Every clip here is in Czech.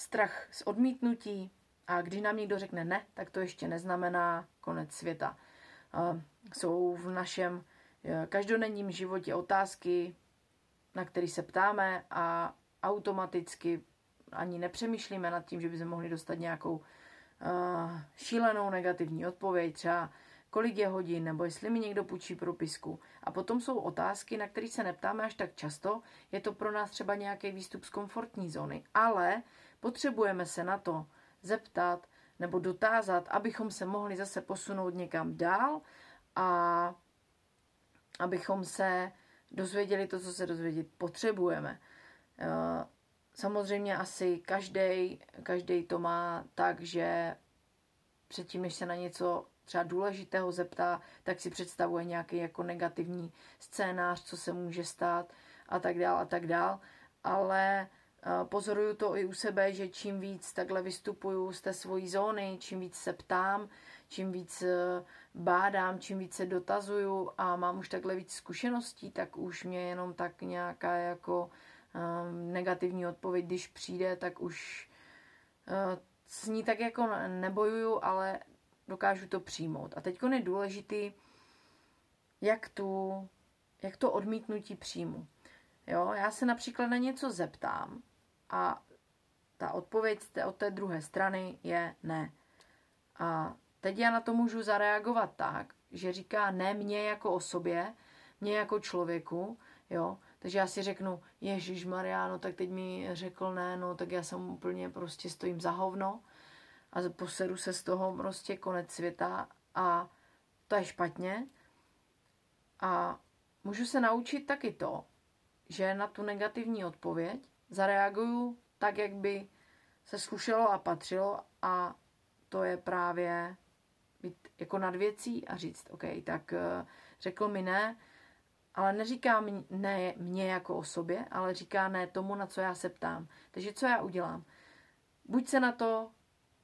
strach z odmítnutí a když nám někdo řekne ne, tak to ještě neznamená konec světa. Jsou v našem eh, každodenním životě otázky, na které se ptáme a automaticky ani nepřemýšlíme nad tím, že bychom mohli dostat nějakou uh, šílenou negativní odpověď, třeba kolik je hodin, nebo jestli mi někdo půjčí propisku. A potom jsou otázky, na které se neptáme až tak často. Je to pro nás třeba nějaký výstup z komfortní zóny, ale potřebujeme se na to zeptat nebo dotázat, abychom se mohli zase posunout někam dál a abychom se dozvěděli to, co se dozvědět potřebujeme. Eh, samozřejmě asi každý každý to má tak, že předtím, než se na něco třeba důležitého zeptá, tak si představuje nějaký jako negativní scénář, co se může stát a tak dál a tak dál. Ale pozoruju to i u sebe, že čím víc takhle vystupuju z té svojí zóny, čím víc se ptám, čím víc eh, bádám, čím víc se dotazuju a mám už takhle víc zkušeností, tak už mě jenom tak nějaká jako um, negativní odpověď, když přijde, tak už uh, s ní tak jako nebojuju, ale dokážu to přijmout. A teď je důležitý, jak, tu, jak to odmítnutí přijmu. Jo, já se například na něco zeptám a ta odpověď od té druhé strany je ne. A teď já na to můžu zareagovat tak, že říká ne mě jako osobě, mě jako člověku, jo, takže já si řeknu, Ježíš Mariano, tak teď mi řekl ne, no tak já jsem úplně prostě stojím za hovno a poseru se z toho prostě konec světa a to je špatně. A můžu se naučit taky to, že na tu negativní odpověď zareaguju tak, jak by se slušelo a patřilo a to je právě být jako nad věcí a říct, OK, tak eh, řekl mi ne, ale neříká ne mě jako osobě, ale říká ne tomu, na co já se ptám. Takže co já udělám? Buď se na to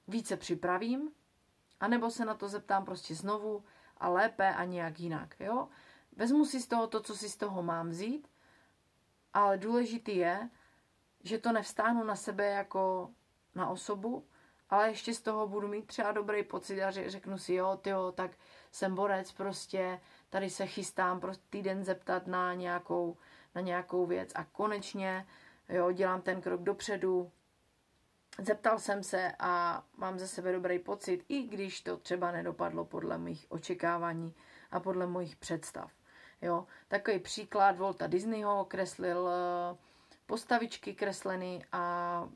více připravím, anebo se na to zeptám prostě znovu a lépe a nějak jinak. Jo? Vezmu si z toho to, co si z toho mám vzít, ale důležitý je, že to nevstáhnu na sebe jako na osobu, ale ještě z toho budu mít třeba dobrý pocit a řeknu si, jo, tyjo, tak jsem borec, prostě tady se chystám prostě týden zeptat na nějakou, na nějakou věc a konečně, jo, dělám ten krok dopředu, Zeptal jsem se a mám ze sebe dobrý pocit, i když to třeba nedopadlo podle mých očekávání a podle mojich představ. Jo, takový příklad Volta Disneyho kreslil eh, postavičky kreslený a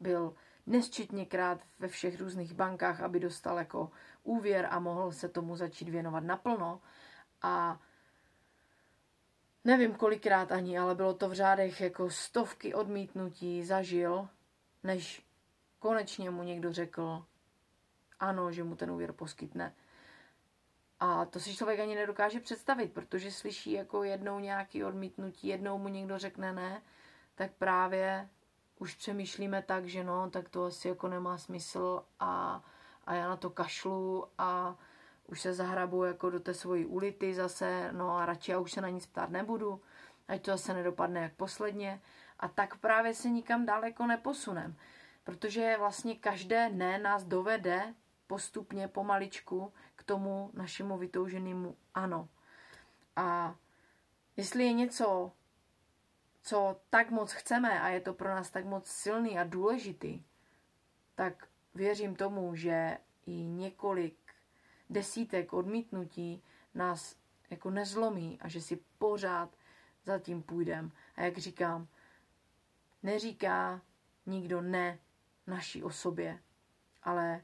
byl nesčetněkrát ve všech různých bankách, aby dostal jako úvěr a mohl se tomu začít věnovat naplno. A nevím kolikrát ani, ale bylo to v řádech jako stovky odmítnutí zažil, než konečně mu někdo řekl ano, že mu ten úvěr poskytne. A to si člověk ani nedokáže představit, protože slyší jako jednou nějaký odmítnutí, jednou mu někdo řekne ne, tak právě už přemýšlíme tak, že no, tak to asi jako nemá smysl a, a já na to kašlu a už se zahrabu jako do té svojí ulity zase, no a radši já už se na nic ptát nebudu, ať to zase nedopadne jak posledně. A tak právě se nikam daleko neposunem protože vlastně každé ne nás dovede postupně, pomaličku k tomu našemu vytouženému ano. A jestli je něco, co tak moc chceme a je to pro nás tak moc silný a důležitý, tak věřím tomu, že i několik desítek odmítnutí nás jako nezlomí a že si pořád za tím půjdeme. A jak říkám, neříká nikdo ne naší osobě, ale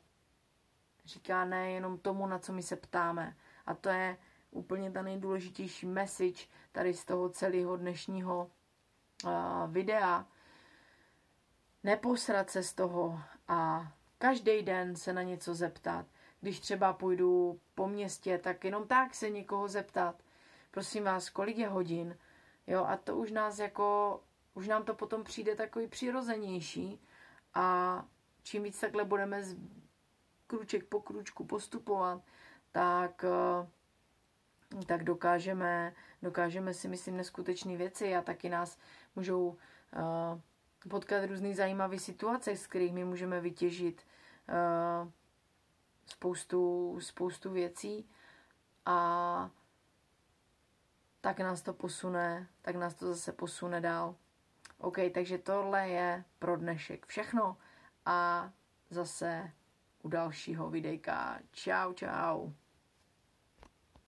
říká ne jenom tomu, na co my se ptáme. A to je úplně ta nejdůležitější message tady z toho celého dnešního videa. Neposrat se z toho a každý den se na něco zeptat. Když třeba půjdu po městě, tak jenom tak se někoho zeptat. Prosím vás, kolik je hodin? Jo, a to už nás jako, už nám to potom přijde takový přirozenější, a čím víc takhle budeme z kruček po kručku postupovat, tak, eh, tak dokážeme, dokážeme si, myslím, neskutečné věci a taky nás můžou uh, potkat různý zajímavé situace, z kterých my můžeme vytěžit uh, spoustu, spoustu věcí a tak nás to posune, tak nás to zase posune dál. OK, takže tohle je pro dnešek všechno a zase u dalšího videjka. Čau, čau.